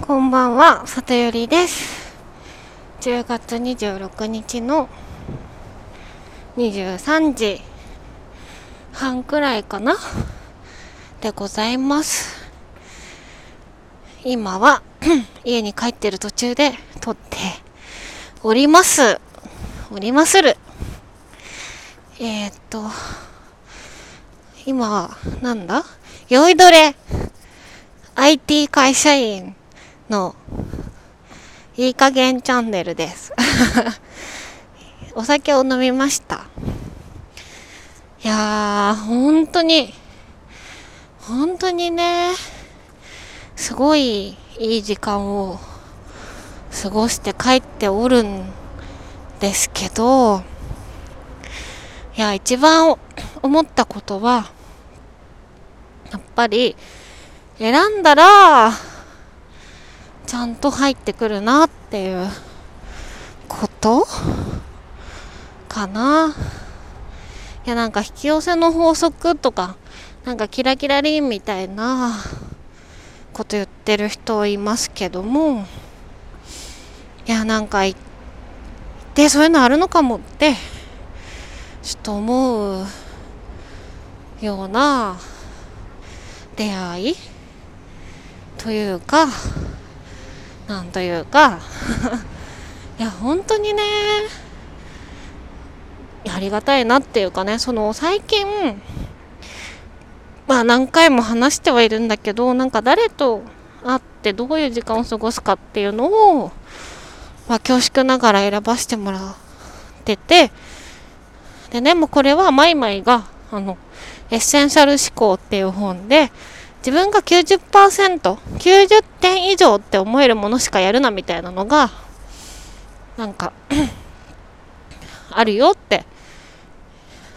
こんばんは、里よりです。10月26日の23時半くらいかなでございます。今は 家に帰ってる途中で撮っております。おりまする。えー、っと、今、なんだ？酔いどれ IT 会社員のいい加減チャンネルです。お酒を飲みました。いやー、本当に、本当にね、すごいいい時間を過ごして帰っておるんですけど、いや、一番思ったことは、やっぱり、選んだら、ちゃんと入ってくるなっていうこと？かな？いや、なんか引き寄せの法則とか、なんかキラキラリンみたいなこと言ってる人いますけども、いや、なんか言ってそういうのあるのかもって、ちょっと思うような出会いというか、なんというか。いや、本当にね、ありがたいなっていうかね、その最近、まあ何回も話してはいるんだけど、なんか誰と会ってどういう時間を過ごすかっていうのを、まあ恐縮ながら選ばせてもらってて、でね、もうこれはマイマイが、あの、エッセンシャル思考っていう本で、自分が90%、90点以上って思えるものしかやるなみたいなのが、なんか、あるよって、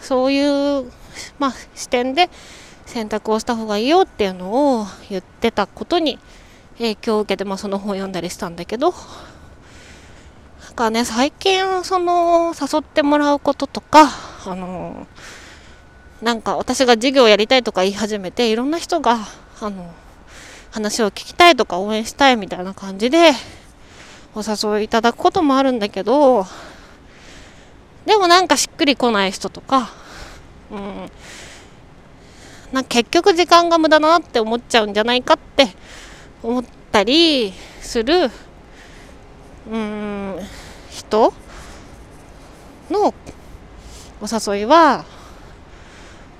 そういう、まあ、視点で選択をした方がいいよっていうのを言ってたことに影響を受けて、まあ、その本を読んだりしたんだけど、なんかね、最近、その、誘ってもらうこととか、あの、なんか私が授業やりたいとか言い始めて、いろんな人が、あの、話を聞きたいとか応援したいみたいな感じで、お誘いいただくこともあるんだけど、でもなんかしっくりこない人とか、うん、なんか結局時間が無駄だなって思っちゃうんじゃないかって思ったりする、うん、人のお誘いは、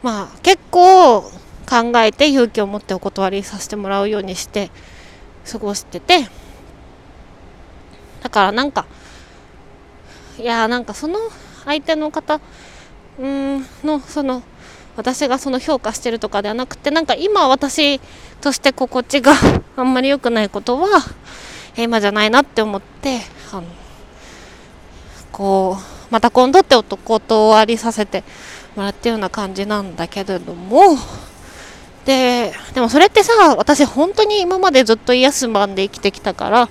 まあ結構考えて勇気を持ってお断りさせてもらうようにして過ごしてて。だからなんかいやなんかその相手の方うんのその私がその評価してるとかではなくてなんか今私として心地が あんまり良くないことは今じゃないなって思ってあのこうまた今度ってお断りさせてもらったような感じなんだけれども。ででもそれってさ私本当に今までずっとイエスマンで生きてきたから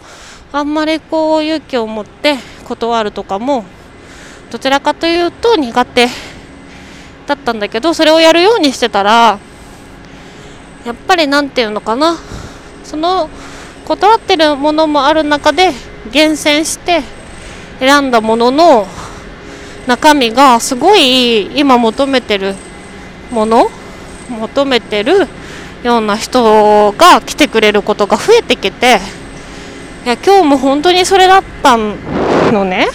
あんまりこう勇気を持って断るとかもどちらかというと苦手だったんだけどそれをやるようにしてたらやっぱり何て言うのかな。その断ってるものもある中で厳選して選んだものの中身がすごい今求めてるもの求めてるような人が来てくれることが増えてきていや今日も本当にそれだったのね。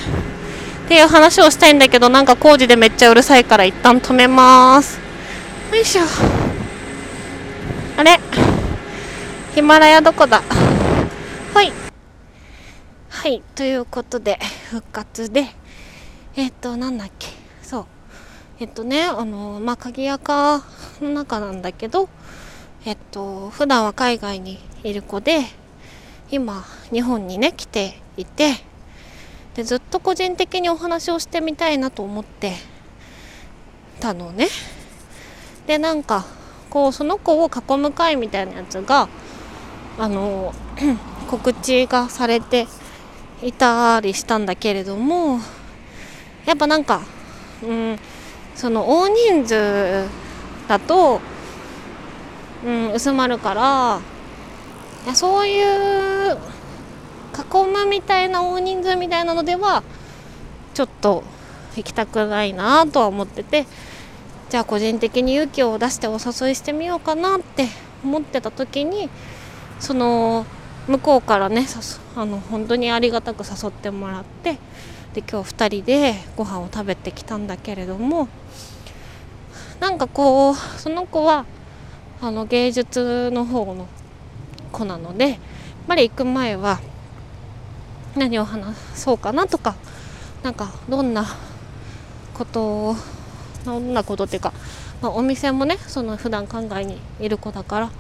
っていう話をしたいんだけどなんか工事でめっちゃうるさいから一旦止めます。よいしょ。あれ？ヒマラヤどこだ？はい。はい。ということで復活でえっ、となんだっけ？そう。えっとねあのまあ鍵垢の中なんだけどえっと普段は海外にいる子で今日本にね来ていてでずっと個人的にお話をしてみたいなと思ってたのね。でなんかこうその子を囲む会みたいなやつがあの 告知がされていたりしたんだけれどもやっぱなんか、うん、その大人数だと、うん、薄まるからいやそういう囲むみたいな大人数みたいなのではちょっと行きたくないなとは思っててじゃあ個人的に勇気を出してお誘いしてみようかなって思ってた時にその向こうからねあの本当にありがたく誘ってもらってで今日2人でご飯を食べてきたんだけれどもなんかこうその子はあの芸術の方の子なのでやっぱり行く前は何を話そうかなとかなんかどんなことをどんなことっていうか、まあ、お店もねその普段考えにいる子だから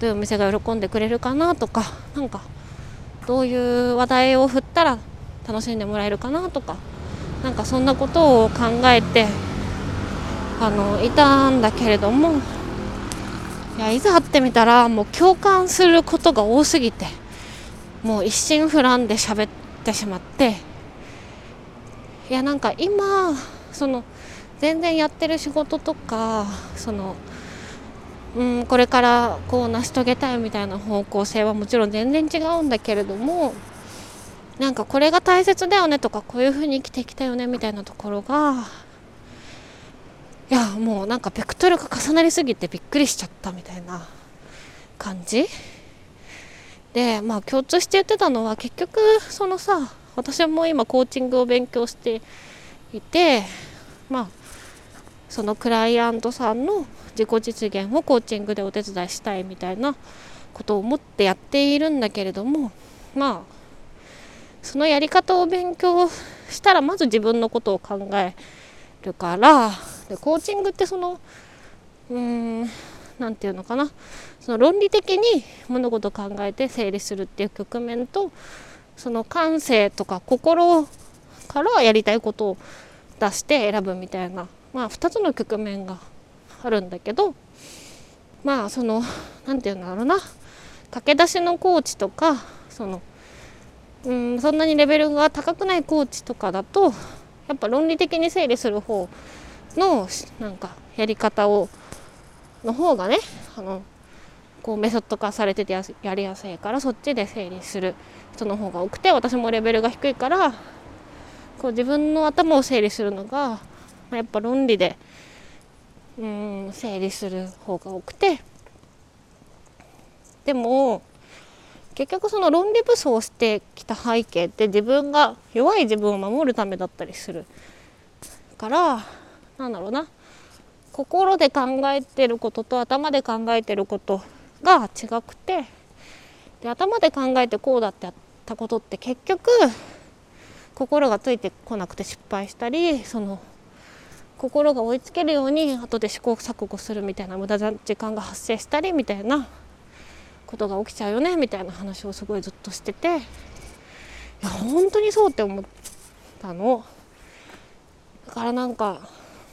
どういうお店が喜んでくれるかなとかなんかどういう話題を振ったら楽しんでもらえるかなとかなんかそんなことを考えてあのいたんだけれどもいやいざ会ってみたらもう共感することが多すぎてもう一心不乱で喋ってしまっていやなんか今その全然やってる仕事とかそのうんこれからこう成し遂げたいみたいな方向性はもちろん全然違うんだけれどもなんかこれが大切だよねとかこういうふうに生きてきたよねみたいなところがいやもうなんかベクトルが重なりすぎてびっくりしちゃったみたいな感じ。でまあ共通して言ってたのは結局そのさ私も今コーチングを勉強していてまあそのクライアントさんの自己実現をコーチングでお手伝いしたいみたいなことを思ってやっているんだけれどもまあそのやり方を勉強したらまず自分のことを考えるからでコーチングってそのうーん何て言うのかな。その論理的に物事を考えて整理するっていう局面とその感性とか心からやりたいことを出して選ぶみたいな、まあ、2つの局面があるんだけどまあその何て言うんだろうな。駆け出しのコーチとかそのうんそんなにレベルが高くないコーチとかだとやっぱ論理的に整理する方のなんかやり方をの方がねあのこうメソッド化されててやりやすいからそっちで整理する人の方が多くて私もレベルが低いからこう自分の頭を整理するのがまやっぱ論理でうん整理する方が多くてでも結局その論理武装してきた背景って自分が弱い自分を守るためだったりするからなんだろうな。心で考えてることと頭で考えてることが違くてで頭で考えてこうだってやったことって結局心がついてこなくて失敗したりその心が追いつけるように後で試行錯誤するみたいな無駄な時間が発生したりみたいなことが起きちゃうよねみたいな話をすごいずっとしてて。いや本当にそうって思ったの。だからなんか、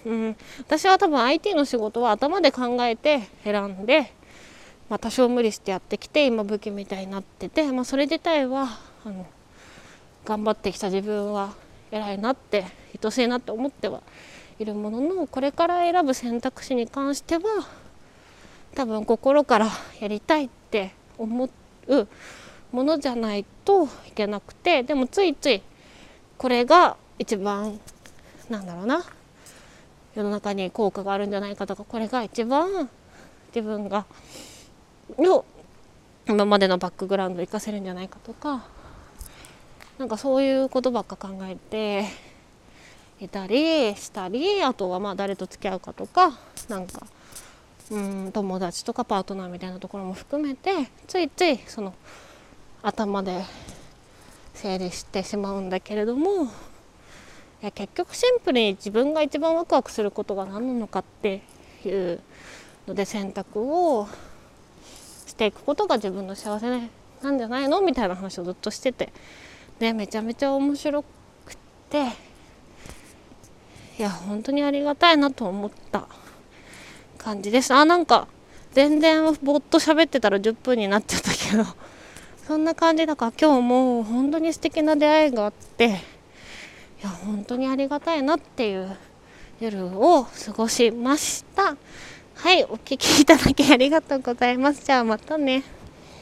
うん、私は多分 IT の仕事は頭で考えて選んで、まあ、多少無理してやってきて今武器みたいになってて、まあ、それ自体はあの頑張ってきた自分は偉いなって愛しいなって思ってはいるもののこれから選ぶ選択肢に関しては多分心からやりたいってって思うものじゃないといけなくてでもついついこれが一番なんだろうな。世の中に効果があるんじゃないかとかこれが一番自分がの今までのバックグラウンドを生かせるんじゃないかとかなんかそういうことばっか考えていたりしたりあとはまあ誰と付き合うかとかなんかうん友達とかパートナーみたいなところも含めてついついその頭で整理してしまうんだけれどもいや結局シンプルに自分が一番ワクワクすることが何なのかっていうので選択をしていくことが自分の幸せなんじゃないのみたいな話をずっとしてて、ね、めちゃめちゃ面白くて。いや本当にありがたいなと思った。感じです。あ、なんか、全然ぼっと喋ってたら10分になっちゃったけど、そんな感じだから今日も本当に素敵な出会いがあって、いや、本当にありがたいなっていう夜を過ごしました。はい、お聴きいただきありがとうございます。じゃあまたね。